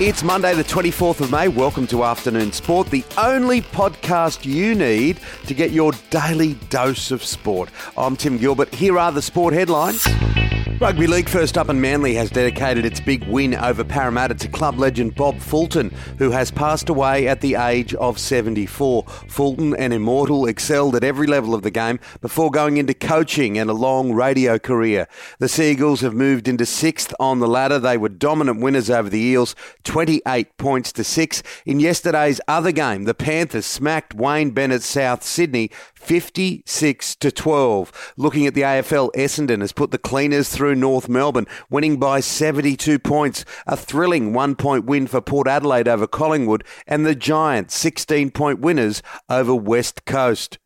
It's Monday, the 24th of May. Welcome to Afternoon Sport, the only podcast you need to get your daily dose of sport. I'm Tim Gilbert. Here are the sport headlines. Rugby League first up and Manly has dedicated its big win over Parramatta to club legend Bob Fulton, who has passed away at the age of 74. Fulton, an immortal, excelled at every level of the game before going into coaching and a long radio career. The Seagulls have moved into sixth on the ladder. They were dominant winners over the Eels, 28 points to six. In yesterday's other game, the Panthers smacked Wayne Bennett South Sydney 56 to 12. Looking at the AFL, Essendon has put the cleaners through North Melbourne, winning by 72 points. A thrilling one point win for Port Adelaide over Collingwood, and the Giants 16 point winners over West Coast.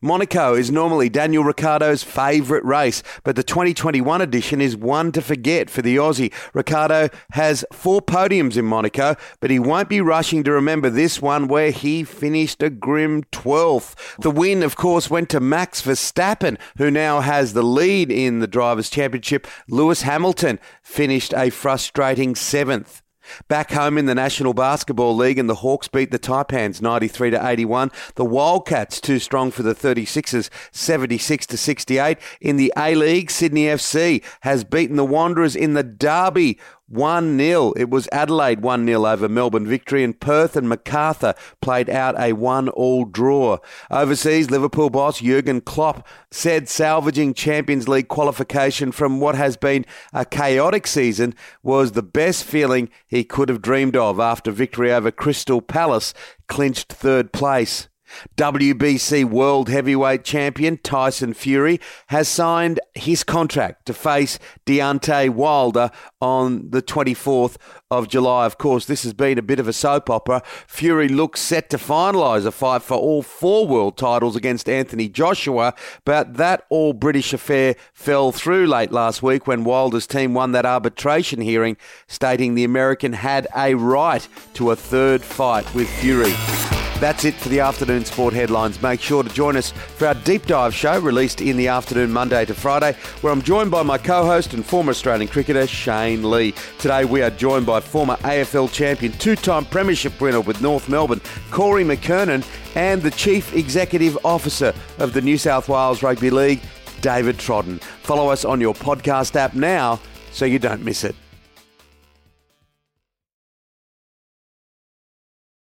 Monaco is normally Daniel Ricciardo's favourite race, but the 2021 edition is one to forget for the Aussie. Ricciardo has four podiums in Monaco, but he won't be rushing to remember this one where he finished a grim 12th. The win, of course, went to Max Verstappen, who now has the lead in the Drivers' Championship. Lewis Hamilton finished a frustrating seventh. Back home in the National Basketball League, and the Hawks beat the Taipans 93 to 81. The Wildcats too strong for the 36ers 76 to 68. In the A League, Sydney FC has beaten the Wanderers in the Derby 1 0. It was Adelaide 1 0 over Melbourne victory, and Perth and Macarthur played out a 1 all draw. Overseas, Liverpool boss Jurgen Klopp said salvaging Champions League qualification from what has been a chaotic season was the best feeling he could have dreamed of after victory over Crystal Palace clinched third place. WBC World Heavyweight Champion Tyson Fury has signed his contract to face Deontay Wilder on the 24th of July. Of course, this has been a bit of a soap opera. Fury looks set to finalise a fight for all four world titles against Anthony Joshua, but that all British affair fell through late last week when Wilder's team won that arbitration hearing, stating the American had a right to a third fight with Fury. That's it for the afternoon sport headlines. Make sure to join us for our deep dive show released in the afternoon Monday to Friday, where I'm joined by my co host and former Australian cricketer Shane Lee. Today we are joined by former AFL champion, two time Premiership winner with North Melbourne, Corey McKernan, and the Chief Executive Officer of the New South Wales Rugby League, David Trodden. Follow us on your podcast app now so you don't miss it.